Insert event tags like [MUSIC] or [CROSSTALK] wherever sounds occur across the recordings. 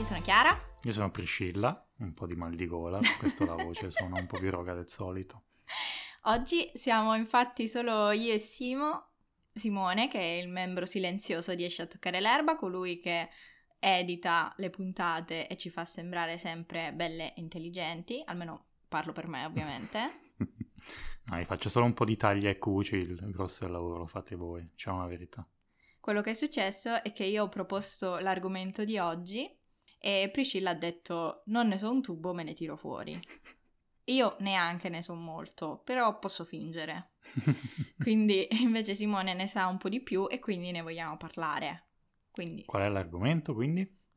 io sono Chiara. Io sono Priscilla, un po' di mal di gola, per questo la voce [LAUGHS] suona un po' più roga del solito. Oggi siamo infatti solo io e Simo, Simone, che è il membro silenzioso di Esci a toccare l'erba, colui che edita le puntate e ci fa sembrare sempre belle e intelligenti, almeno parlo per me ovviamente. [LAUGHS] no, io faccio solo un po' di taglia e cuci, il grosso del lavoro lo fate voi, c'è una verità. Quello che è successo è che io ho proposto l'argomento di oggi e Priscilla ha detto non ne so un tubo, me ne tiro fuori. Io neanche ne so molto, però posso fingere. [LAUGHS] Quindi invece Simone ne sa un po' di più e quindi ne vogliamo parlare. Quindi... Qual è l'argomento quindi? [LAUGHS]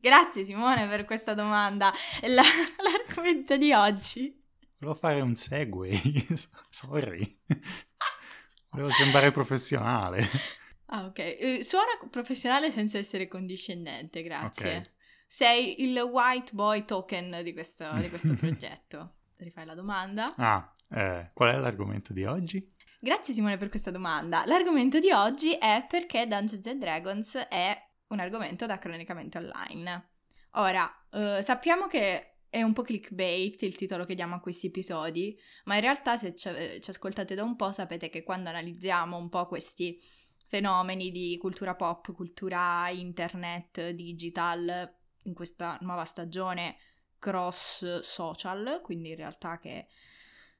Grazie Simone per questa domanda. La, [LAUGHS] l'argomento di oggi. Volevo fare un segue, sorry. Volevo sembrare professionale. Ah, ok. Eh, suona professionale senza essere condiscendente, grazie. Okay. Sei il white boy token di questo, [LAUGHS] di questo progetto. Rifai la domanda. Ah, eh, qual è l'argomento di oggi? Grazie Simone per questa domanda. L'argomento di oggi è perché Dungeons and Dragons è un argomento da cronicamente online. Ora, eh, sappiamo che è un po' clickbait il titolo che diamo a questi episodi, ma in realtà se ci, ci ascoltate da un po' sapete che quando analizziamo un po' questi fenomeni di cultura pop, cultura internet, digital, in questa nuova stagione cross social, quindi in realtà che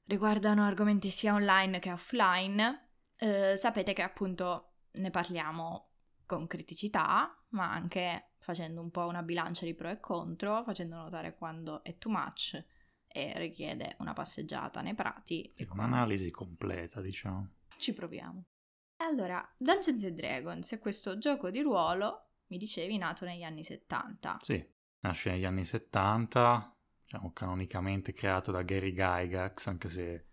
riguardano argomenti sia online che offline, eh, sapete che appunto ne parliamo con criticità, ma anche facendo un po' una bilancia di pro e contro, facendo notare quando è too much e richiede una passeggiata nei prati. E un'analisi completa, diciamo. Ci proviamo. Allora, Dungeons and Dragons è questo gioco di ruolo, mi dicevi, nato negli anni 70. Sì, nasce negli anni 70, diciamo canonicamente creato da Gary Gygax, anche se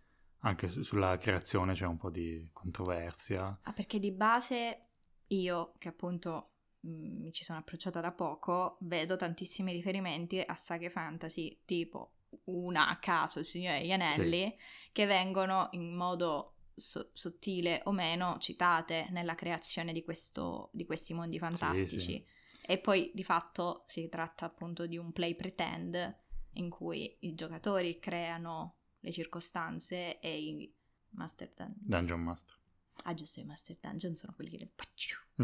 anche sulla creazione c'è un po' di controversia. Ah, perché di base io, che appunto mi ci sono approcciata da poco, vedo tantissimi riferimenti a saghe fantasy, tipo una a caso, il Signore degli Anelli, sì. che vengono in modo so- sottile o meno citate nella creazione di, questo, di questi mondi fantastici. Sì, sì. E poi di fatto si tratta appunto di un play pretend in cui i giocatori creano le circostanze e i Master Dungeon. Dungeon Master. Ah, giusto, i Master Dungeon sono quelli che... [LAUGHS]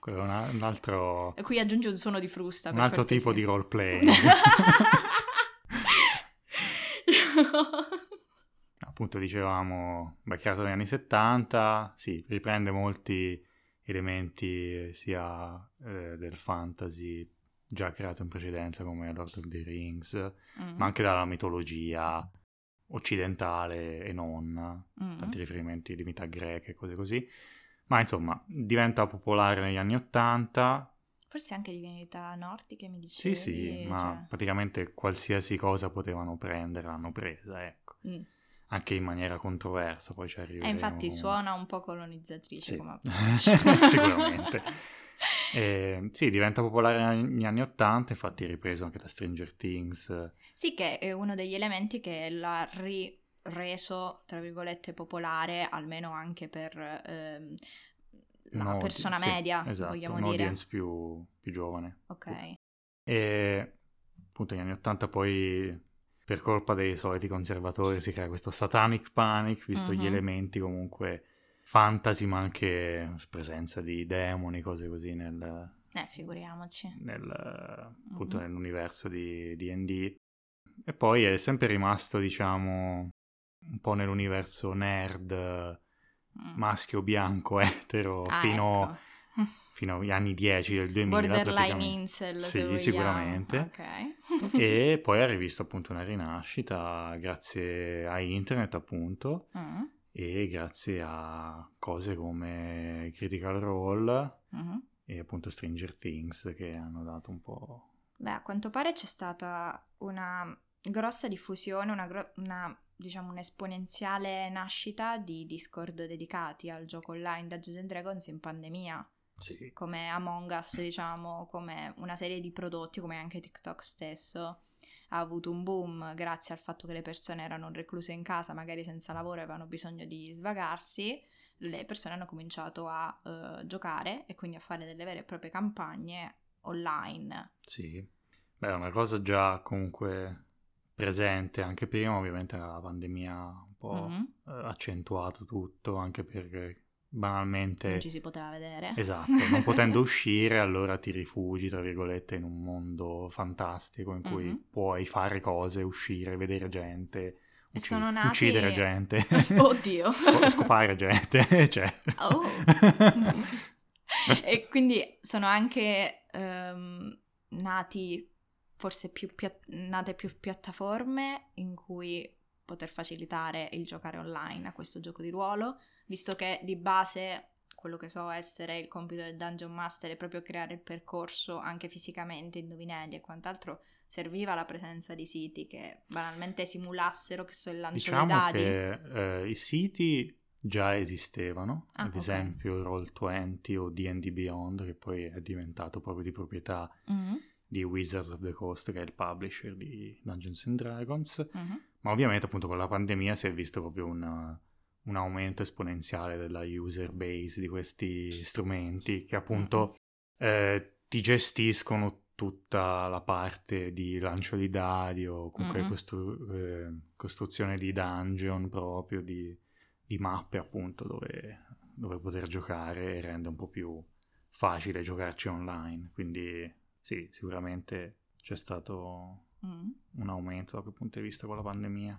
Quello è un, altro... E qui aggiunge un suono di frusta. Un altro cortesia. tipo di roleplay. [LAUGHS] [LAUGHS] Appunto dicevamo, beh, creato negli anni 70, sì, riprende molti elementi sia eh, del fantasy già creato in precedenza come Lord of the Rings, mm-hmm. ma anche dalla mitologia occidentale e non, mm-hmm. tanti riferimenti di mità greche e cose così. Ma insomma, diventa popolare negli anni Ottanta. Forse anche divinità nordiche, mi dicevi. Sì, sì, cioè... ma praticamente qualsiasi cosa potevano prendere l'hanno presa, ecco. Mm. Anche in maniera controversa, poi ci arriva. E infatti suona un po' colonizzatrice sì. come [LAUGHS] Sicuramente. [LAUGHS] E, sì, diventa popolare negli anni Ottanta, infatti ripreso anche da Stranger Things. Sì, che è uno degli elementi che l'ha reso, tra virgolette, popolare, almeno anche per ehm, la no, persona sì, media, esatto, vogliamo un dire. più, più giovane. Ok. E appunto negli anni Ottanta poi per colpa dei soliti conservatori si crea questo satanic panic, visto mm-hmm. gli elementi comunque fantasy, ma anche presenza di demoni, cose così nel... Eh, figuriamoci. Nel, appunto mm-hmm. nell'universo di D&D. E poi è sempre rimasto, diciamo, un po' nell'universo nerd, mm. maschio, bianco, [LAUGHS] etero, ah, fino, ecco. [LAUGHS] fino, agli anni 10 del 2000. Borderline incel, Sì, sicuramente. Okay. [LAUGHS] e [LAUGHS] poi ha rivisto appunto una rinascita grazie a internet, appunto, mm. e grazie a cose come Critical Role mm-hmm. e appunto Stranger Things che hanno dato un po'... Beh, a quanto pare c'è stata una grossa diffusione, una, gro- una diciamo un'esponenziale nascita di Discord dedicati al gioco online Dungeons Dragons in pandemia. Sì. Come Among Us, diciamo, come una serie di prodotti, come anche TikTok stesso ha avuto un boom grazie al fatto che le persone erano recluse in casa, magari senza lavoro, avevano bisogno di svagarsi, le persone hanno cominciato a uh, giocare e quindi a fare delle vere e proprie campagne online. Sì, beh, è una cosa già comunque presente anche prima, ovviamente la pandemia ha un po' mm-hmm. accentuato tutto, anche perché banalmente... Non ci si poteva vedere. Esatto, non potendo [LAUGHS] uscire allora ti rifugi, tra virgolette, in un mondo fantastico in cui mm-hmm. puoi fare cose, uscire, vedere gente, ucc- sono nati... uccidere gente. [LAUGHS] Oddio. [LAUGHS] Sc- scopare gente, eccetera. Oh. e quindi sono anche um, nati forse più, pia- nate più piattaforme in cui poter facilitare il giocare online a questo gioco di ruolo visto che di base quello che so essere il compito del Dungeon Master è proprio creare il percorso anche fisicamente, indovinelli e quant'altro, serviva la presenza di siti che banalmente simulassero che so il lancio diciamo dei dadi. che eh, i siti già esistevano, ah, ad okay. esempio Roll20 o D&D Beyond che poi è diventato proprio di proprietà mm-hmm. di Wizards of the Coast che è il publisher di Dungeons and Dragons, mm-hmm. ma ovviamente appunto con la pandemia si è visto proprio un un aumento esponenziale della user base di questi strumenti che appunto eh, ti gestiscono tutta la parte di lancio di dadi o comunque mm-hmm. costru- eh, costruzione di dungeon proprio, di, di mappe appunto dove, dove, poter giocare e rende un po' più facile giocarci online. Quindi sì, sicuramente c'è stato mm. un aumento da quel punto di vista con la pandemia.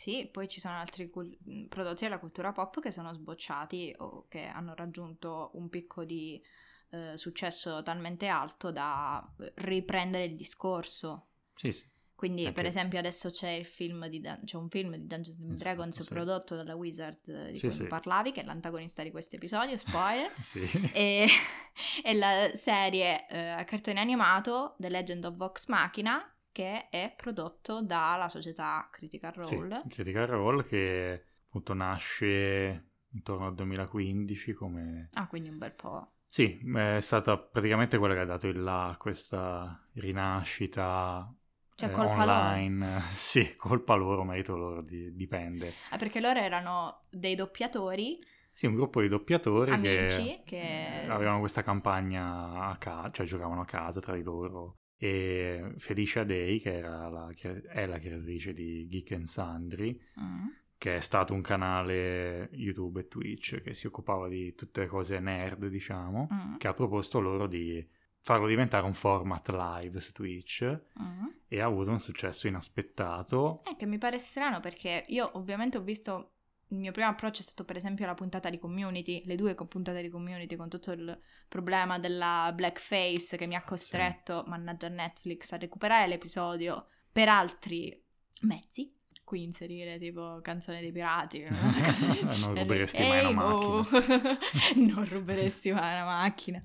Sì, poi ci sono altri cul- prodotti della cultura pop che sono sbocciati o che hanno raggiunto un picco di eh, successo talmente alto da riprendere il discorso. Sì, sì. Quindi, Anche... per esempio, adesso c'è, il film di Dun- c'è un film di Dungeons and esatto, Dragons sì. prodotto dalla Wizard di sì, cui sì. parlavi, che è l'antagonista di questo episodio, spoiler. [LAUGHS] e, [LAUGHS] e, la serie eh, a cartone animato The Legend of Vox Machina, che è prodotto dalla società Critical Role. Sì, Critical Role che appunto nasce intorno al 2015 come... Ah, quindi un bel po'. Sì, è stata praticamente quella che ha dato il là a questa rinascita cioè, eh, online. Loro. [LAUGHS] Sì, colpa loro, merito loro, di, dipende. Ah, perché loro erano dei doppiatori. Sì, un gruppo di doppiatori Amici, che, che... avevano questa campagna a casa, cioè giocavano a casa tra di loro e Felicia Day, che la, è la creatrice di Geek and Sundry, mm. che è stato un canale YouTube e Twitch che si occupava di tutte le cose nerd, diciamo, mm. che ha proposto loro di farlo diventare un format live su Twitch mm. e ha avuto un successo inaspettato. È che mi pare strano perché io ovviamente ho visto il mio primo approccio è stato per esempio la puntata di community, le due puntate di community con tutto il problema della blackface che mi ha costretto, sì. mannaggia Netflix, a recuperare l'episodio per altri mezzi. Qui inserire tipo canzone dei pirati, [LAUGHS] una cosa del [LAUGHS] non ruberesti mai una macchina. non ruberesti mai una macchina.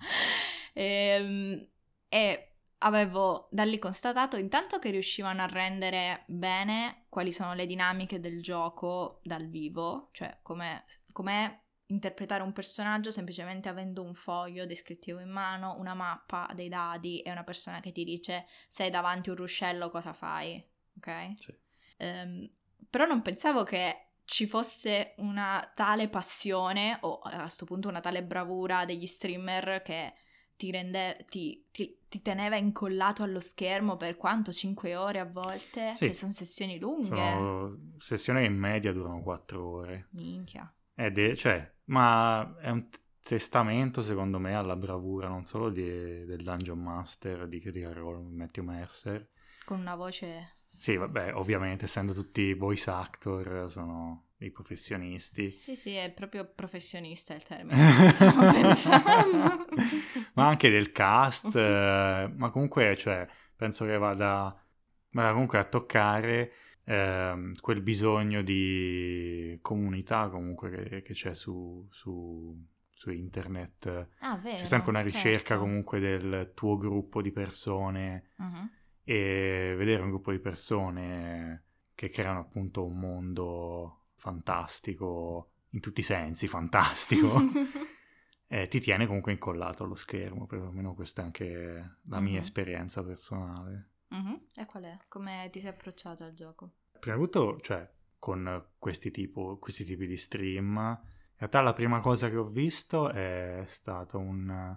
E, e avevo da lì constatato intanto che riuscivano a rendere bene quali sono le dinamiche del gioco dal vivo, cioè come interpretare un personaggio semplicemente avendo un foglio descrittivo in mano, una mappa, dei dadi e una persona che ti dice sei davanti a un ruscello cosa fai, ok? Sì. Um, però non pensavo che ci fosse una tale passione o a questo punto una tale bravura degli streamer che ti, rende, ti, ti, ti, teneva incollato allo schermo per quanto? 5 ore a volte? Sì. Cioè, sono sessioni lunghe. Sono sessioni che in media durano 4 ore. Minchia. È, cioè, ma è un testamento, secondo me, alla bravura non solo di, del Dungeon Master di Critical Role, Matthew Mercer. Con una voce... Sì, vabbè, ovviamente, essendo tutti voice actor, sono dei professionisti. Sì, sì, è proprio professionista il termine, [LAUGHS] stavo pensando. ma anche del cast, eh, ma comunque, cioè, penso che vada, vada comunque a toccare eh, quel bisogno di comunità comunque che, che c'è su, su, su internet. Ah, vero, c'è sempre una ricerca certo. comunque del tuo gruppo di persone uh-huh. e vedere un gruppo di persone che creano appunto un mondo fantastico, in tutti i sensi, fantastico, [LAUGHS] eh, ti tiene comunque incollato allo schermo, perlomeno questa è anche la mia mm-hmm. esperienza personale. Mm-hmm. E qual è? Come ti sei approcciato al gioco? Prima di tutto, cioè, con questi, tipo, questi tipi di stream, In realtà la prima cosa che ho visto è stata un,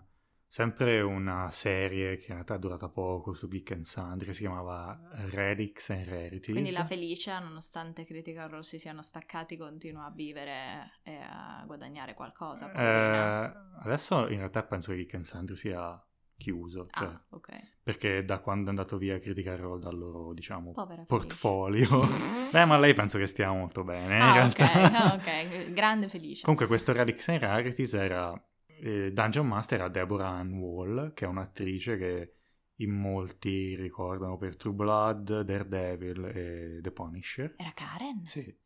sempre una serie che in realtà è durata poco su Geek and Sundry che si chiamava Relics and Rarities. Quindi la Felicia, nonostante Critical Role si siano staccati, continua a vivere e a guadagnare qualcosa. Eh, adesso in realtà penso che Geek and Sundry sia chiuso, Ah, cioè, ok. perché da quando è andato via Critical Role dal loro, diciamo, Povera portfolio. [LAUGHS] Beh, ma lei penso che stia molto bene, in Ah, realtà. ok, [LAUGHS] ah, ok, grande Felicia. Comunque questo Relics and Rarities era... eh, Dungeon Master era Deborah Ann Wall, che è un'attrice che in molti ricordano per True Blood, Daredevil e The Punisher. Era Karen? Sì. [GASPS]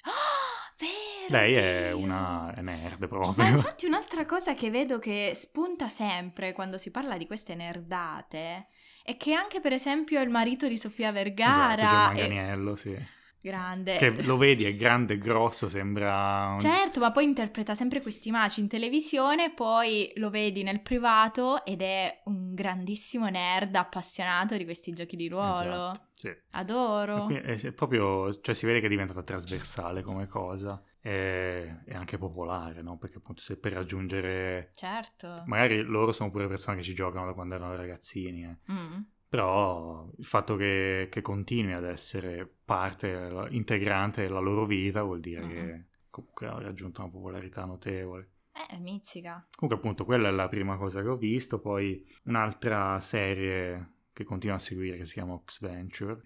Vero! Lei è una è nerd Ma proprio. infatti un'altra cosa che vedo che spunta sempre quando si parla di queste nerdate è che anche per esempio il marito di Sofia Esatto, Vergara Gian è Manganiello, sì. Grande. Che lo vedi, è grande e grosso, sembra... Certo, ma poi interpreta sempre questi maci in televisione, poi lo vedi nel privato ed è un grandissimo nerd appassionato di questi giochi di ruolo. Esatto, sì. Adoro. È- proprio, cioè si vede che è diventata trasversale come cosa e, e anche popolare, no? Perché appunto se per raggiungere... Certo. Magari loro sono pure persone che ci giocano da quando erano ragazzini, eh. Mm. Però il fatto che, che continui ad essere parte integrante della loro vita vuol dire Mhm. che comunque ha raggiunto una popolarità notevole. Eh, mizzica. Comunque appunto quella è la prima cosa che ho visto, poi un'altra serie che continuo a seguire che si chiama Ox Venture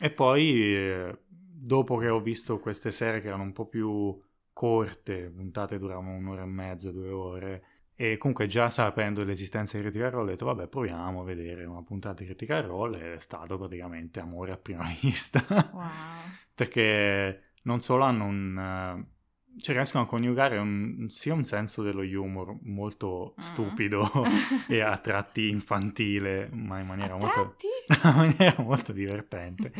e poi eh, dopo che ho visto queste serie che erano un po' più corte, puntate duravano un'ora e mezza, due ore e comunque già sapendo dell'esistenza di Critical Role ho detto vabbè proviamo a vedere una puntata di Critical Role è stato praticamente amore a prima [LAUGHS] vista Wow. perché non solo hanno un... cioè riescono a coniugare un- sia un senso dello humor molto Mm. stupido [LAUGHS] e a tratti infantile, ma in maniera, molto, [LAUGHS] in maniera molto divertente,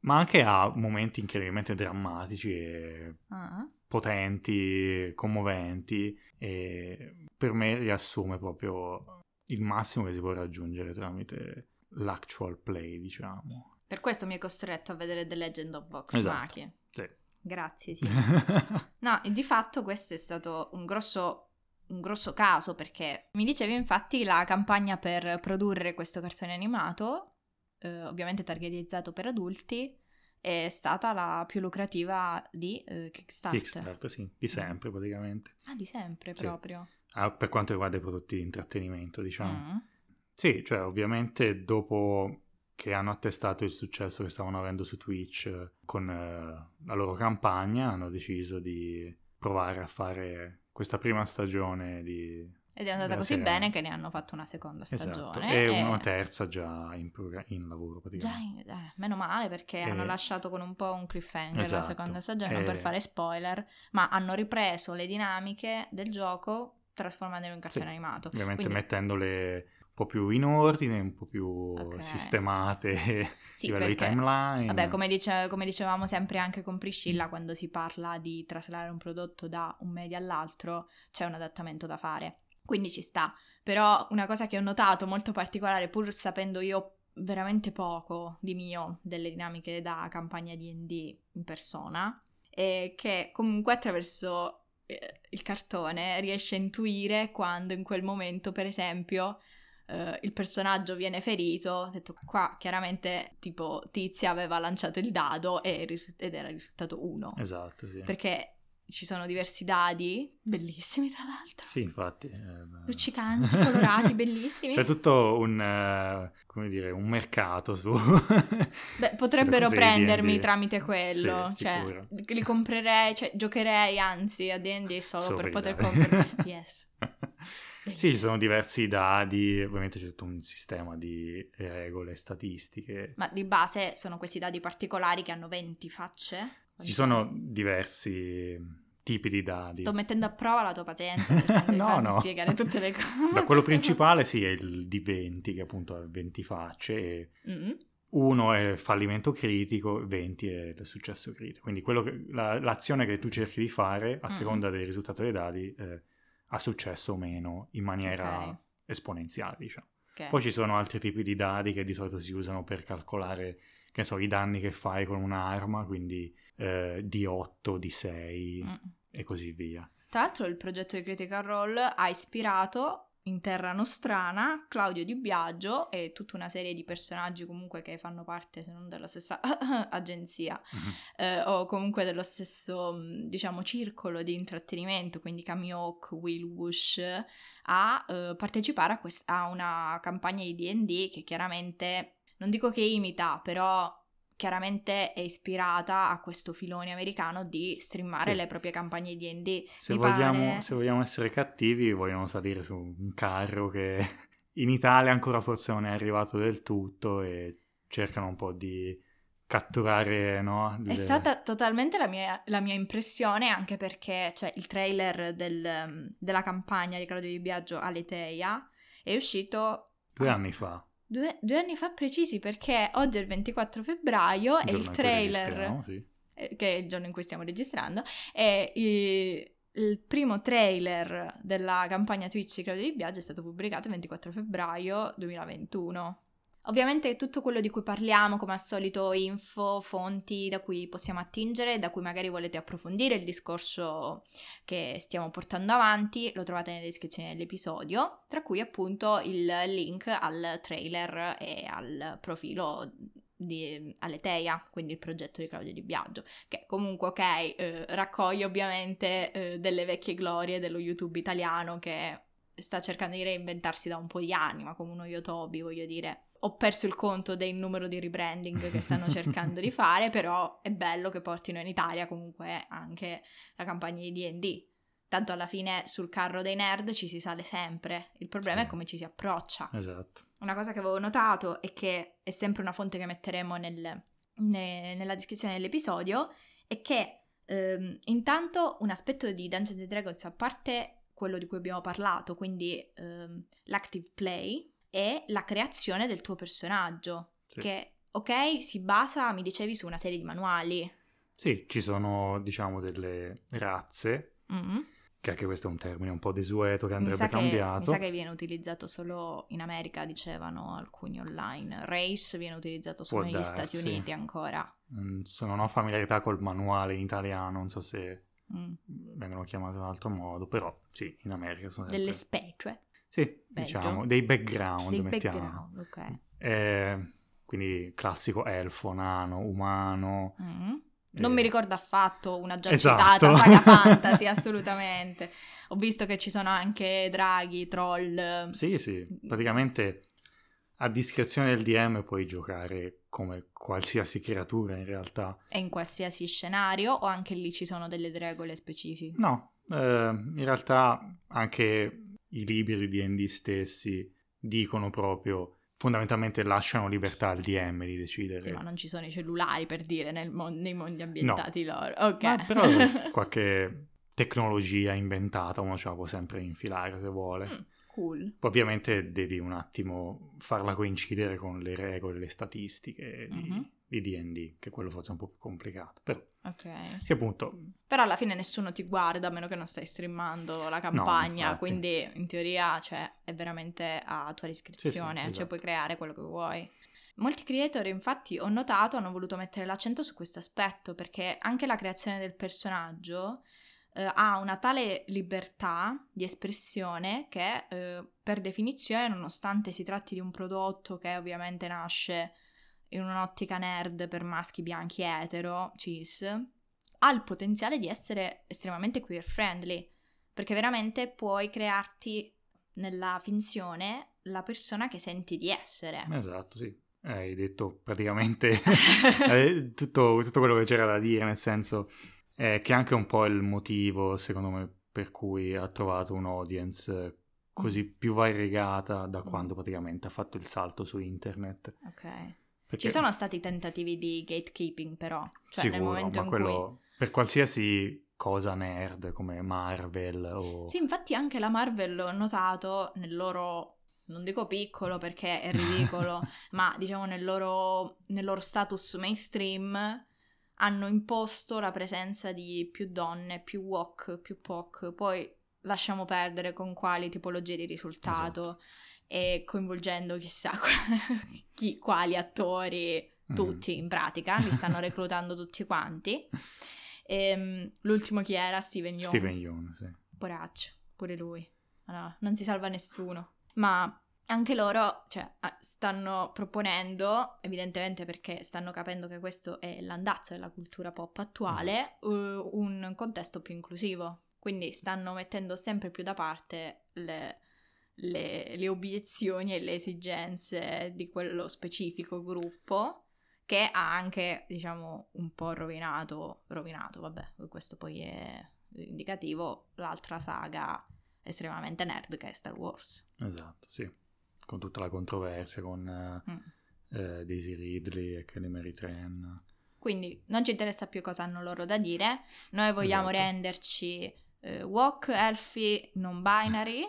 ma anche a momenti incredibilmente drammatici e Ah. potenti, commoventi e per me riassume proprio il massimo che si può raggiungere tramite l'actual play, diciamo. Per questo mi è costretto a vedere The Legend of Vox Esatto. Machina. Sì. Grazie, sì. [LAUGHS] No, di fatto questo è stato un grosso, un grosso caso perché mi dicevi infatti la campagna per produrre questo cartone animato, eh, ovviamente targetizzato per adulti, è stata la più lucrativa di eh, Kickstarter. Kickstarter, sì, di sempre praticamente. Ah, di sempre Sì. proprio. Ah, per quanto riguarda i prodotti di intrattenimento, diciamo. Mm. Sì, cioè ovviamente dopo che hanno attestato il successo che stavano avendo su Twitch eh, con eh, la loro campagna, hanno deciso di provare a fare questa prima stagione di... Ed è andata della così serie. bene che ne hanno fatto una seconda Esatto, stagione. e una terza già in, progra- in lavoro Già, in- eh, meno male perché E- hanno lasciato con un po' un cliffhanger Esatto. la seconda stagione, non E- per fare spoiler, ma hanno ripreso le dinamiche del gioco trasformandolo in cartone Sì, animato. Ovviamente Quindi- mettendole un po' più in ordine, un po' più Ok. sistemate [LAUGHS] Sì, a livello di perché- timeline. Vabbè, come, dice- come dicevamo sempre anche con Priscilla, quando si parla di traslare un prodotto da un media all'altro, c'è un adattamento da fare. Quindi ci sta. Però una cosa che ho notato molto particolare, pur sapendo io veramente poco di mio delle dinamiche da campagna D&D in persona, è che comunque attraverso eh, il cartone riesce a intuire quando in quel momento, per esempio, eh, il personaggio viene ferito, ho detto qua chiaramente tipo Tizia aveva lanciato il dado e ed era risultato 1, Esatto, sì. perché ci sono diversi dadi, bellissimi tra l'altro, Sì, infatti. eh, luccicanti, [LAUGHS] colorati, bellissimi. C'è tutto un, eh, come dire, un mercato su... [LAUGHS] Beh, potrebbero prendermi D&D. tramite quello, Sì, cioè li comprerei, cioè giocherei anzi a D&D solo, Solo per poter comprare. [LAUGHS] Yes. Sì, ci sono diversi dadi, ovviamente c'è tutto un sistema di regole, statistiche. Ma di base sono questi dadi particolari che hanno 20 facce? Ci sono diversi tipi di dadi. Sto mettendo a prova la tua pazienza [LAUGHS] di No, no. spiegare tutte le [LAUGHS] cose. Da quello principale sì, è il D20, che appunto ha 20 facce, e Mm. uno è fallimento critico, 20 è il successo critico. Quindi quello che- la- l'azione che tu cerchi di fare, a Mm. seconda del risultato dei dadi, eh, ha successo o meno in maniera Ok. esponenziale, diciamo. Ok. Poi ci sono altri tipi di dadi che di solito si usano per calcolare, che ne so, i danni che fai con un'arma, quindi eh, di 8, di 6 Mm. e così via. Tra l'altro il progetto di Critical Role ha ispirato in Terra Nostrana, Claudio Di Biagio e tutta una serie di personaggi comunque che fanno parte, se non della stessa [LAUGHS] agenzia, Mhm. eh, o comunque dello stesso, mh, diciamo, circolo di intrattenimento, quindi Kamiook, Will Wush, a eh, partecipare a, quest- a una campagna di D&D che chiaramente, non dico che imita, però chiaramente è ispirata a questo filone americano di streamare Sì. le proprie campagne di D&D. Se vogliamo, pare- se vogliamo essere cattivi, vogliono salire su un carro che [LAUGHS] in Italia ancora forse non è arrivato del tutto e cercano un po' di catturare, no? È le- stata totalmente la mia, la mia impressione, anche perché cioè, il trailer del- della campagna di Claudio Di Biagio Aleteia è uscito due anni fa. Due, due anni fa precisi, perché oggi è il 24 febbraio e il in cui trailer, sì. eh, che è il giorno in cui stiamo registrando, è i- il primo trailer della campagna Twitch di Claudio Di Biagio è stato pubblicato il 24 febbraio 2021. Ovviamente tutto quello di cui parliamo, come al solito, info, fonti da cui possiamo attingere, da cui magari volete approfondire il discorso che stiamo portando avanti, lo trovate nelle descrizioni dell'episodio, tra cui appunto il link al trailer e al profilo di Aleteia, quindi il progetto di Claudio Di Biagio, che comunque, ok, eh, raccoglie ovviamente eh, delle vecchie glorie dello YouTube italiano che sta cercando di reinventarsi da un po' di anni, ma come uno Yotobi, voglio dire. Ho perso il conto del numero di rebranding che stanno cercando di fare, però è bello che portino in Italia comunque anche la campagna di D&D. Tanto alla fine sul carro dei nerd ci si sale sempre, il problema Sì. è come ci si approccia. Esatto. Una cosa che avevo notato e che è sempre una fonte che metteremo nel- ne- nella descrizione dell'episodio è che ehm, intanto un aspetto di Dungeons and Dragons, a parte quello di cui abbiamo parlato, quindi ehm, l'active play, è la creazione del tuo personaggio, Sì. che ok si basa, mi dicevi, su una serie di manuali. Sì, ci sono, diciamo, delle razze, Mm. che anche questo è un termine un po' desueto che Mi andrebbe sa che, mi cambiato. sa che viene utilizzato solo in America, dicevano alcuni online. Race viene utilizzato solo Può negli darsi. Stati Uniti ancora. Mm, Non ho familiarità col manuale in italiano, non so se Mm. vengono chiamate in un altro modo, però sì, in America sono sempre... Delle specie, Sì, Belgio. diciamo, dei background, dei mettiamo. background, ok. Eh, quindi classico elfo, nano, umano. Mm. Non eh, mi ricordo affatto una già Esatto. citata saga [LAUGHS] fantasy, assolutamente. Ho visto che ci sono anche draghi, troll. Sì, sì, praticamente a discrezione del DM puoi giocare come qualsiasi creatura in realtà. E in qualsiasi scenario o anche lì ci sono delle regole specifiche? No, eh, in realtà anche i libri di D&D stessi dicono proprio, fondamentalmente lasciano libertà al DM di decidere. Sì, ma non ci sono i cellulari per dire nel mon- nei mondi ambientati loro. Ok. Ma però [LAUGHS] qualche tecnologia inventata uno ce la può sempre infilare se vuole. Mm, cool. Poi Ovviamente devi un attimo farla coincidere con le regole, le statistiche di, Mhm. Di D&D, che quello forse è un po' più complicato. Però, Ok. sì, appunto, Però alla fine nessuno ti guarda a meno che non stai streamando la campagna, infatti. quindi in teoria cioè, è veramente a tua discrezione, cioè esatto. puoi creare quello che vuoi. Molti creator infatti ho notato hanno voluto mettere l'accento su questo aspetto perché anche la creazione del personaggio eh, ha una tale libertà di espressione che eh, per definizione nonostante si tratti di un prodotto che ovviamente nasce in un'ottica nerd per maschi bianchi etero, cis, ha il potenziale di essere estremamente queer friendly, perché veramente puoi crearti nella finzione la persona che senti di essere. esatto, sì. Hai detto praticamente [LAUGHS] [LAUGHS] eh, tutto, tutto quello che c'era da dire, nel senso eh, che è anche un po' il motivo, secondo me, per cui ha trovato un'audience così più variegata da Mm. quando praticamente ha fatto il salto su internet. Ok. Perché- Ci sono stati tentativi di gatekeeping però, cioè nel Sicuro, momento ma in quello per qualsiasi cosa nerd come Marvel o... cui... Sì, infatti anche la Marvel ho notato nel loro... Non dico piccolo perché è ridicolo, [LAUGHS] ma diciamo nel loro, nel loro status mainstream hanno imposto la presenza di più donne, più wok, più POC, poi lasciamo perdere con quali tipologie di risultato Esatto. E coinvolgendo chissà [LAUGHS] chi, quali attori, Mhm. tutti in pratica, li stanno reclutando tutti quanti. Ehm, l'ultimo chi era? Steven Yeun. Steven Yeun, sì. poraccio, pure lui. No, non si salva nessuno. Ma anche loro cioè, stanno proponendo, evidentemente perché stanno capendo che questo è l'andazzo della cultura pop attuale, esatto. uh, un contesto più inclusivo. Quindi stanno mettendo sempre più da parte le, le, le obiezioni e le esigenze di quello specifico gruppo che ha anche, diciamo, un po' rovinato, rovinato, vabbè, questo poi è indicativo, l'altra saga estremamente nerd che è Star Wars. Esatto, sì, con tutta la controversia con mm. eh, Daisy Ridley e Kelly Mary Tran. Quindi non ci interessa più cosa hanno loro da dire, noi vogliamo esatto. renderci eh, walk, elfi, non binary,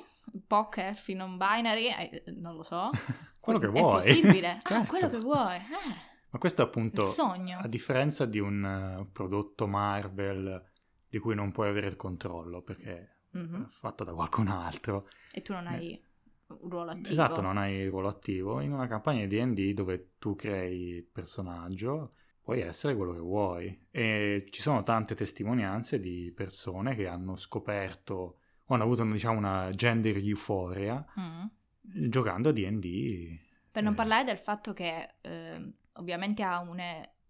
poc, elfi, non binary, eh, non lo so. [LAUGHS] quello che vuoi. È possibile? certo. [LAUGHS] Ah, quello che vuoi. Eh. Ma questo appunto, a differenza di un uh, prodotto Marvel di cui non puoi avere il controllo perché mm-hmm. è fatto da qualcun altro. E tu non eh, hai un ruolo attivo. Esatto, non hai il ruolo attivo. In una campagna di D&D dove tu crei il personaggio puoi essere quello che vuoi. E ci sono tante testimonianze di persone che hanno scoperto hanno avuto diciamo una gender euphoria mm. giocando a D&D. Per non eh. parlare del fatto che... Eh ovviamente ha un,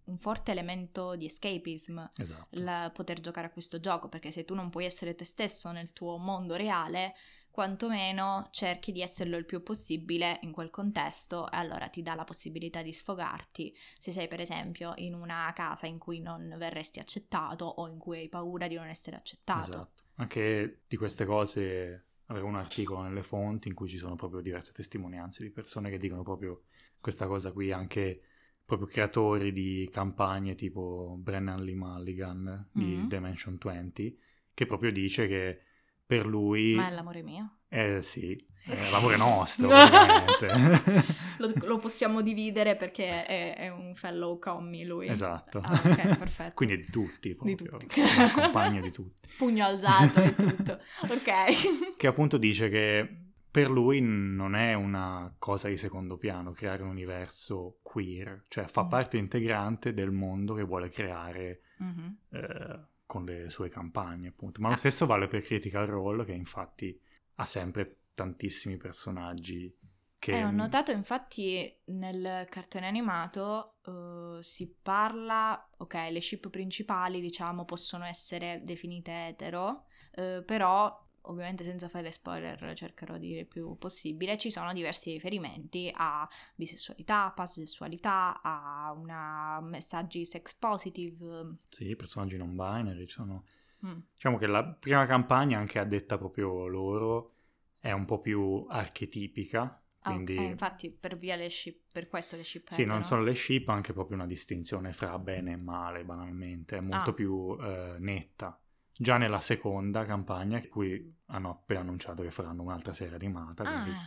un forte elemento di escapism esatto. il poter giocare a questo gioco, perché se tu non puoi essere te stesso nel tuo mondo reale, quantomeno cerchi di esserlo il più possibile in quel contesto e allora ti dà la possibilità di sfogarti se sei per esempio in una casa in cui non verresti accettato o in cui hai paura di non essere accettato. Esatto. Anche di queste cose avevo un articolo nelle fonti in cui ci sono proprio diverse testimonianze di persone che dicono proprio questa cosa qui anche proprio creatori di campagne tipo Brennan Lee Mulligan di mm-hmm. Dimension 20, che proprio dice che per lui... Ma è l'amore mio? Eh sì, è l'amore [LAUGHS] nostro, [LAUGHS] lo, lo, possiamo dividere perché è, è, un fellow commie lui. Esatto. Ah, ok, [LAUGHS] perfetto. Quindi di tutti, proprio. Di tutti. compagno di tutti. Pugno alzato e tutto. ok. Che appunto dice che per lui non è una cosa di secondo piano creare un universo queer, cioè fa mm. parte integrante del mondo che vuole creare mm-hmm. eh, con le sue campagne, appunto. Ma lo ah. stesso vale per Critical Role, che infatti ha sempre tantissimi personaggi che... Eh, ho notato infatti nel cartone animato uh, si parla, ok, le ship principali diciamo possono essere definite etero, uh, però ovviamente senza fare spoiler cercherò di dire il più possibile, ci sono diversi riferimenti a bisessualità, pansessualità, a una messaggi sex positive. Sì, personaggi non binary, sono... Mm. Diciamo che la prima campagna, anche a detta proprio loro, è un po' più archetipica. Ah, quindi... Eh, infatti per via le ship, per questo le ship Sì, non solo le ship, anche proprio una distinzione fra bene e male, banalmente, è molto ah. più eh, netta già nella seconda campagna, cui hanno appena annunciato che faranno un'altra serie animata, ah, quindi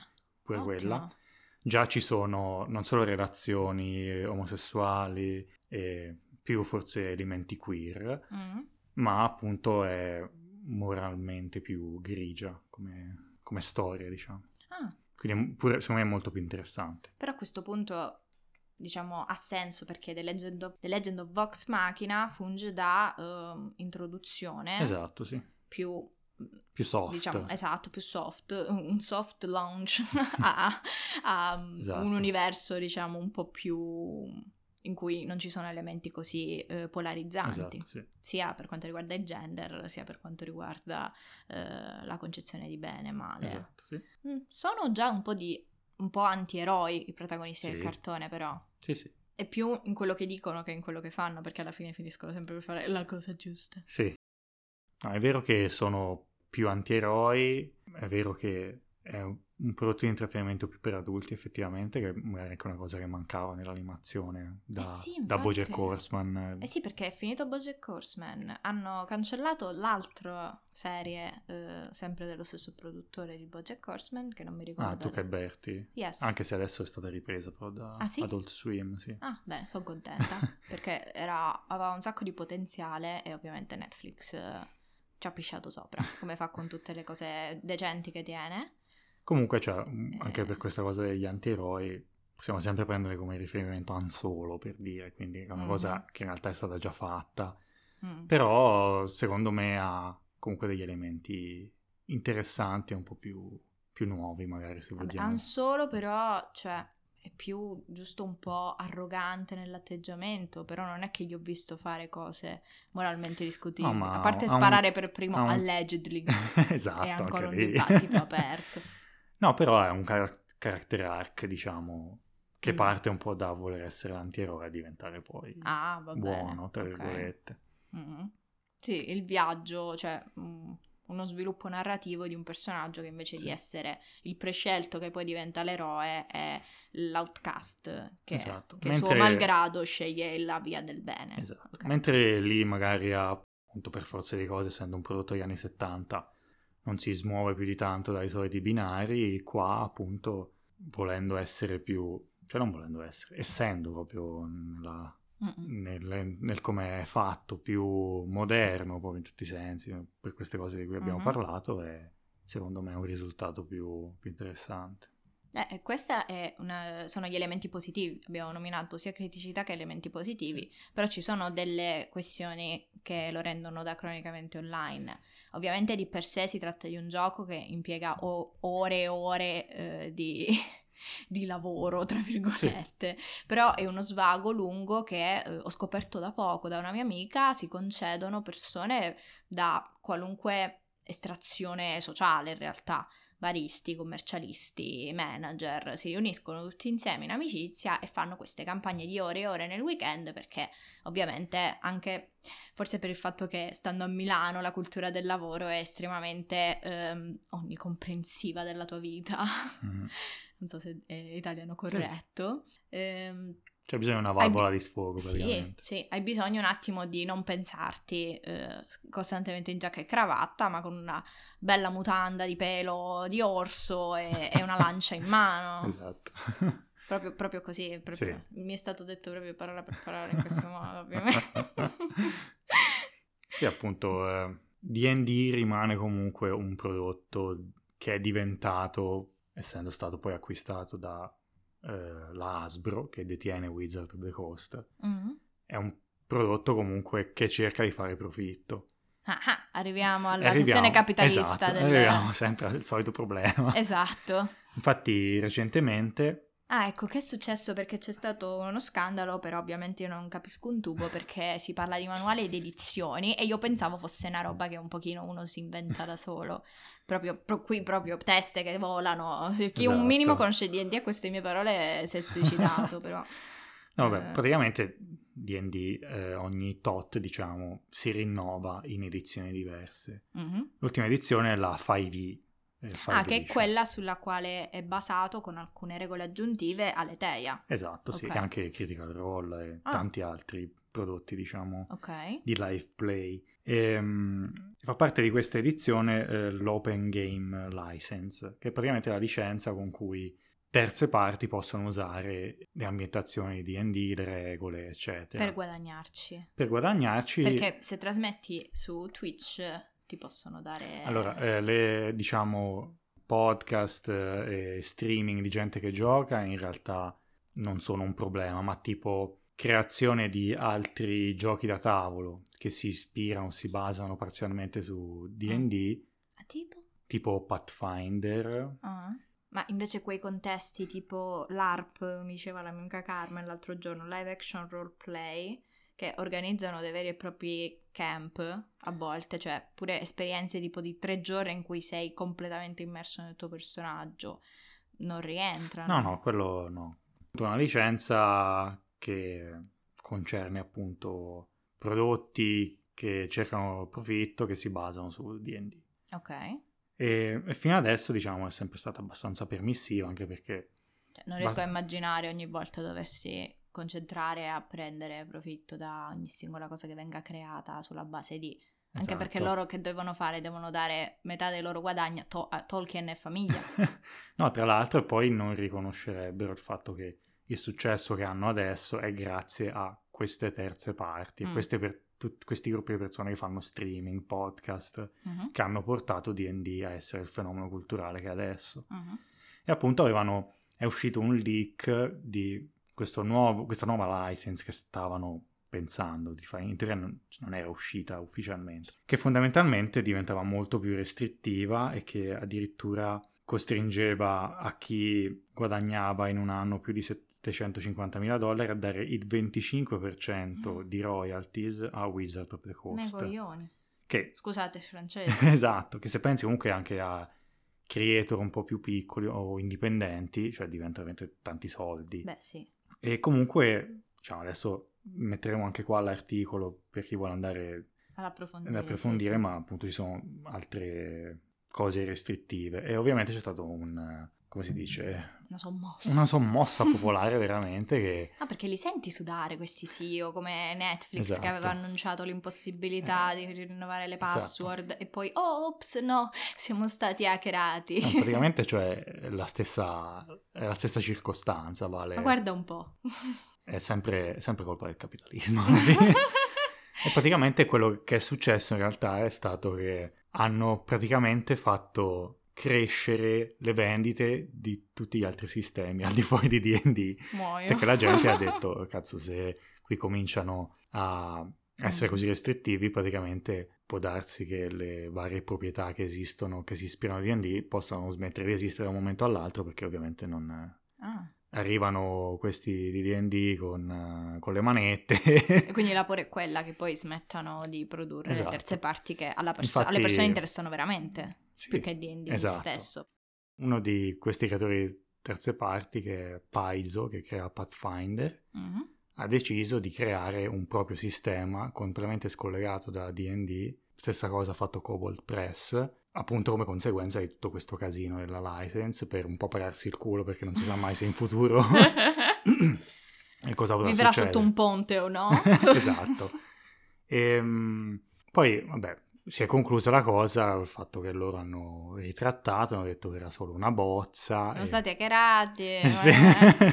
pure ottimo. quella. Già ci sono non solo relazioni omosessuali e più forse elementi queer, mm. ma appunto è moralmente più grigia come, come storia, diciamo. Ah. Quindi pure, secondo me è molto più interessante. Però a questo punto diciamo, ha senso perché The Legend of, The Legend of Vox Machina funge da uh, introduzione. Esatto, sì. Più più soft. Diciamo, esatto, più soft, un soft launch [LAUGHS] a, a esatto. un universo, diciamo, un po' più in cui non ci sono elementi così eh, polarizzanti, esatto, sì. sia per quanto riguarda il gender, sia per quanto riguarda eh, la concezione di bene e male. Esatto, sì. mm, sono già un po' di un po' antieroi i protagonisti sì. del cartone, però. Sì, sì. È più in quello che dicono che in quello che fanno, perché alla fine finiscono sempre per fare la cosa giusta. Sì. No, è vero che sono più antieroi, è vero che è un prodotto di intrattenimento più per adulti effettivamente, che magari è anche una cosa che mancava nell'animazione da, eh sì, da Bojack Horseman. Eh sì, perché è finito Bojack Horseman, hanno cancellato l'altra serie, eh, sempre dello stesso produttore di Bojack Horseman, che non mi ricordo. Ah, tu che Berti. Yes. Anche se adesso è stata ripresa però da ah, sì? Adult Swim, sì. Ah, bene, sono contenta, [LAUGHS] perché era, aveva un sacco di potenziale e ovviamente Netflix... Ci ha pisciato sopra, come fa con tutte le cose decenti che tiene. Comunque, cioè, anche per questa cosa degli antieroi, possiamo sempre prendere come riferimento Han Solo, per dire, quindi è una mm cosa che in realtà è stata già fatta, mm. però secondo me ha comunque degli elementi interessanti e un po' più, più nuovi, magari se vogliamo. Han Solo però, cioè, è più giusto un po' arrogante nell'atteggiamento, però non è che gli ho visto fare cose moralmente discutibili. No, a parte ha un- sparare per primo, un- allegedly, [LAUGHS] esatto, è ancora un lì. dibattito aperto. [LAUGHS] No, però è un car- character arc, diciamo, che Mm. parte un po' da voler essere l'antieroe a diventare poi Ah, buono, tra ok. virgolette. Mhm. Sì, il viaggio, cioè mm, uno sviluppo narrativo di un personaggio che invece Sì. di essere il prescelto che poi diventa l'eroe è l'outcast che, Esatto. che Mentre- suo malgrado sceglie la via del bene. Esatto. Ok. Mentre lì magari ha, appunto per forza di cose, essendo un prodotto degli anni 70, non si smuove più di tanto dai soliti binari, qua appunto volendo essere più, cioè non volendo essere, essendo proprio nella- nel, nel come è fatto, più moderno proprio in tutti i sensi, per queste cose di cui abbiamo Mhm. parlato, è secondo me un risultato più, più interessante. Eh, questi sono gli elementi positivi, abbiamo nominato sia criticità che elementi positivi, però ci sono delle questioni che lo rendono da cronicamente online. Ovviamente di per sé si tratta di un gioco che impiega o- ore e ore eh, di, [LAUGHS] di lavoro, tra virgolette, però è uno svago lungo che eh, ho scoperto da poco da una mia amica, si concedono persone da qualunque estrazione sociale in realtà baristi, commercialisti, manager si riuniscono tutti insieme in amicizia e fanno queste campagne di ore e ore nel weekend perché ovviamente anche forse per il fatto che stando a Milano la cultura del lavoro è estremamente ehm, onnicomprensiva della tua vita. Mhm. [LAUGHS] non so se è italiano corretto. Ehm, C'è bisogno di una Hai valvola bi- di sfogo sì, praticamente. sì, hai bisogno un attimo di non pensarti eh, costantemente in giacca e cravatta, ma con una bella mutanda di pelo di orso e, e una lancia in mano. [LAUGHS] Esatto. [LAUGHS] Proprio, proprio così, proprio- mi è stato detto proprio parola per parola in questo modo, ovviamente. [LAUGHS] Sì, appunto, eh, D&D rimane comunque un prodotto che è diventato, essendo stato poi acquistato da eh, la Hasbro, che detiene Wizard of the Coast, Mhm. è un prodotto comunque che cerca di fare profitto. Ah, ah, arriviamo alla Arriviamo- sezione capitalista esatto, del... arriviamo sempre al solito problema. [LAUGHS] Esatto. Infatti, recentemente Ah, ecco, che è successo? Perché c'è stato uno scandalo, però ovviamente io non capisco un tubo perché si parla di manuali ed edizioni e io pensavo fosse una roba che un pochino uno si inventa da solo. Proprio, pro- qui proprio teste che volano. Chi un Esatto. minimo conosce D&D a queste mie parole si è suicidato, però. [LAUGHS] No, vabbè, Eh. praticamente D&D eh, ogni tot, diciamo, si rinnova in edizioni diverse. Mhm. L'ultima edizione è la 5e. eh, 5 Ah, che è quella sulla quale è basato con alcune regole aggiuntive Aleteia. Esatto, sì, Ok. e anche Critical Role e Ah. tanti altri prodotti, diciamo, Ok. di live play. Ehm, fa parte di questa edizione eh, l'Open Game License, che è praticamente la licenza con cui terze parti possono usare le ambientazioni di D&D, le regole, eccetera. Per guadagnarci. Per guadagnarci... Perché se trasmetti su Twitch ti possono dare... Allora, eh, le diciamo podcast eh, e streaming di gente che gioca in realtà non sono un problema, ma tipo creazione di altri giochi da tavolo che si ispirano, si basano parzialmente su D&D, Ah, tipo? tipo Pathfinder. Ah. Ma invece quei contesti tipo l'ARP, mi diceva la mia amica Carmen l'altro giorno, live action roleplay, che organizzano dei veri e propri camp a volte, cioè pure esperienze tipo di tre giorni in cui sei completamente immerso nel tuo personaggio, non rientrano. No, no, quello no. Una licenza che concerne appunto prodotti che cercano profitto, che si basano su D&D. Ok. E, e fino adesso, diciamo, è sempre stata abbastanza permissiva, anche perché Cioè, non riesco Va- a immaginare ogni volta doversi concentrare a prendere profitto da ogni singola cosa che venga creata sulla base di... Anche Esatto. perché loro che devono fare? Devono dare metà dei loro guadagni a, To- a Tolkien e famiglia. [LAUGHS] no, tra l'altro poi non riconoscerebbero il fatto che il successo che hanno adesso è grazie a queste terze parti, Mm. queste per- tut- questi gruppi di persone che fanno streaming, podcast, uh-huh. che hanno portato DD a essere il fenomeno culturale che è adesso. Uh-huh. E appunto avevano, è uscito un leak di nuovo, questa nuova license che stavano pensando di fare, in teoria non, non, era uscita ufficialmente, che fondamentalmente diventava molto più restrittiva e che addirittura costringeva a chi guadagnava in un anno più di set- 750.000 dollari a dare il 25% mm. di royalties a Wizard of the Coast. Negoglione. Che, Scusate, francese. [LAUGHS] esatto, che se pensi comunque anche a creator un po' più piccoli o indipendenti, cioè diventa veramente tanti soldi. Beh, sì. E comunque, diciamo, adesso metteremo anche qua l'articolo per chi vuole andare ad approfondire, ad approfondire sì, ma appunto ci sono altre cose restrittive. E ovviamente c'è stato un come si dice? Una sommossa. Una sommossa [LAUGHS] popolare veramente che... Ah, perché li senti sudare questi CEO come Netflix esatto. che aveva annunciato l'impossibilità eh. di rinnovare le esatto. password esatto. e poi, oh, ops, no, siamo stati hackerati. No, [LAUGHS] praticamente, cioè, la stessa, la stessa circostanza, vale. Ma guarda un po'. è sempre, è sempre colpa del capitalismo. [LAUGHS] e praticamente quello che è successo in realtà è stato che hanno praticamente fatto crescere le vendite di tutti gli altri sistemi al di fuori di D&D Muoio. perché la gente ha [LAUGHS] detto cazzo se qui cominciano a essere mm. così restrittivi praticamente può darsi che le varie proprietà che esistono che si ispirano a D&D possano smettere di esistere da un momento all'altro perché ovviamente non ah. arrivano questi di D&D con, con, le manette e [LAUGHS] quindi la pure è quella che poi smettano di produrre esatto. le terze parti che perso- Infatti, alle persone interessano veramente sì, più che D&D esatto. stesso. Uno di questi creatori terze parti, che è Paizo, che crea Pathfinder, mm-hmm. ha deciso di creare un proprio sistema completamente scollegato da D&D. Stessa cosa ha fatto Cobalt Press, appunto come conseguenza di tutto questo casino della license, per un po' pararsi il culo perché non si sa mai se in futuro... [LAUGHS] [LAUGHS] e cosa potrà Vivrà succedere. sotto un ponte o no? [LAUGHS] esatto. E, ehm, poi, vabbè, si è conclusa la cosa col fatto che loro hanno ritrattato, hanno detto che era solo una bozza. Sono e... stati hackerati. [LAUGHS] sì,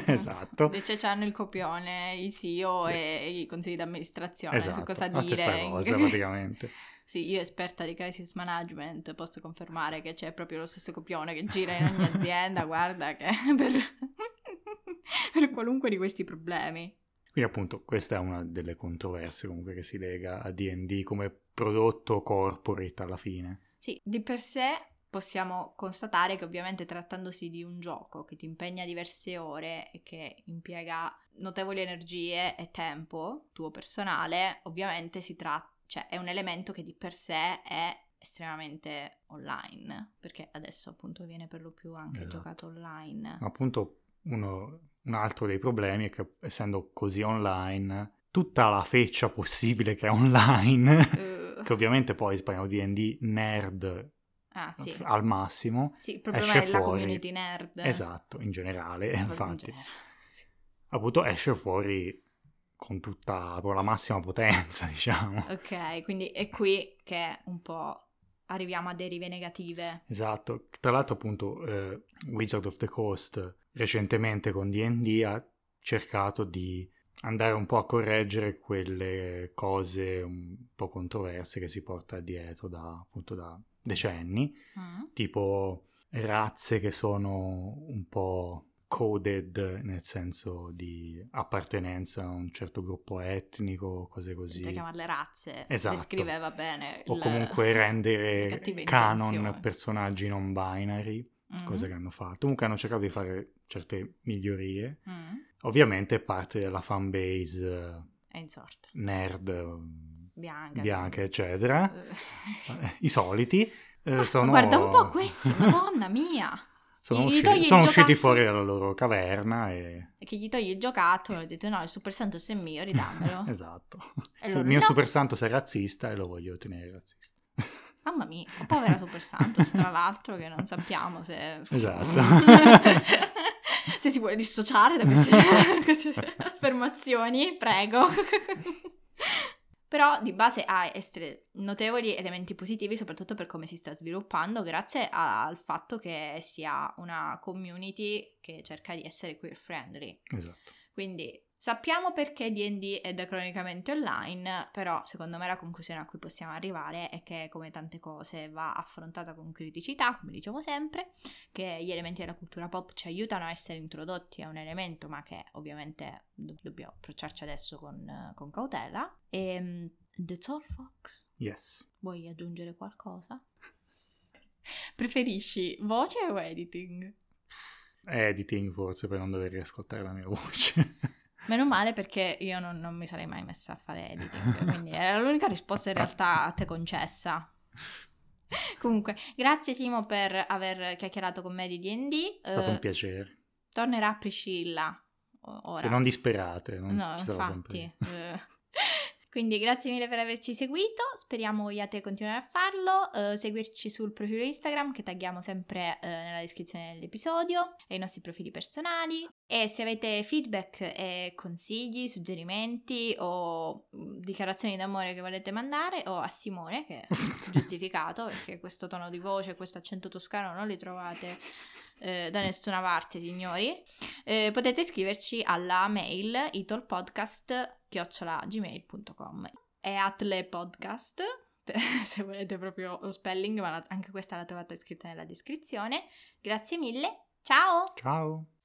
esatto. Invece c'hanno il copione, i CEO sì. e i consigli di amministrazione esatto, su cosa la dire. Stessa cosa [LAUGHS] praticamente. sì, io esperta di crisis management posso confermare che c'è proprio lo stesso copione che gira in ogni azienda, guarda che [LAUGHS] per... per qualunque di questi problemi. Quindi appunto questa è una delle controversie comunque che si lega a D&D come prodotto corporate alla fine. Sì, di per sé possiamo constatare che ovviamente trattandosi di un gioco che ti impegna diverse ore e che impiega notevoli energie e tempo tuo personale, ovviamente si tratta, cioè è un elemento che di per sé è estremamente online, perché adesso appunto viene per lo più anche esatto. giocato online. Appunto uno, un altro dei problemi è che essendo così online, tutta la feccia possibile che è online, uh. che ovviamente poi parliamo di D&D nerd ah, sì. al massimo, Sì, il problema è fuori. la community nerd. Esatto, in generale, infatti. In generale, sì. Appunto esce fuori con tutta con la massima potenza, [LAUGHS] diciamo. Ok, quindi è qui che un po' arriviamo a derive negative. Esatto, tra l'altro appunto eh, Wizard of the Coast recentemente con D&D ha cercato di andare un po' a correggere quelle cose un po' controverse che si porta dietro da, appunto da decenni, mm. tipo razze che sono un po' coded nel senso di appartenenza a un certo gruppo etnico, cose così. Senza chiamarle razze, esatto. descriveva bene. O comunque rendere canon personaggi non binary, mm. cosa che hanno fatto. Comunque hanno cercato di fare certe migliorie. Mm. Ovviamente parte della fanbase è in sorte. nerd, bianca, bianca eccetera, [LAUGHS] i soliti. Eh, sono... Guarda un po' questi, madonna mia! Sono, usciti, sono usciti, fuori dalla loro caverna e... e che gli togli il giocattolo e detto no, il Super Santos è mio, ridammelo. [LAUGHS] esatto. Loro, il mio no. Super Santos è razzista e lo voglio tenere razzista. Mamma mia, povera Super Santos, tra l'altro, che non sappiamo se... [LAUGHS] Esatto. [LAUGHS] se si vuole dissociare da queste, [LAUGHS] queste affermazioni, prego. Però di base ha notevoli elementi positivi, soprattutto per come si sta sviluppando, grazie a- al fatto che sia una community che cerca di essere queer friendly. Esatto. Quindi Sappiamo perché D&D è da cronicamente online, però secondo me la conclusione a cui possiamo arrivare è che come tante cose va affrontata con criticità, come diciamo sempre, che gli elementi della cultura pop ci aiutano a essere introdotti a un elemento, ma che ovviamente do- dobbiamo approcciarci adesso con, con cautela. E mm, The Tall Fox, Yes. vuoi aggiungere qualcosa? [LAUGHS] Preferisci voce o editing? Editing forse per non dover riascoltare la mia voce. Meno male perché io non, non mi sarei mai messa a fare editing, quindi era l'unica risposta in realtà a te concessa. [LAUGHS] Comunque, grazie Simo per aver chiacchierato con me di D&D. È stato Eh, un piacere. tornerà Priscilla ora. Che non disperate, non no, infatti. [LAUGHS] Quindi grazie mille per averci seguito, speriamo vogliate continuare a farlo, eh, seguirci sul profilo Instagram che tagghiamo sempre eh, nella descrizione dell'episodio e i nostri profili personali e se avete feedback e consigli, suggerimenti o mm, dichiarazioni d'amore che volete mandare o a Simone che è [LAUGHS] giustificato perché questo tono di voce, questo accento toscano non li trovate eh, da nessuna parte, signori. Eh, potete iscriverci alla mail itolpodcast.gmail.com e Atle Podcast [LAUGHS] se volete proprio lo spelling, ma anche questa la trovate scritta nella descrizione. Grazie mille, ciao! Ciao!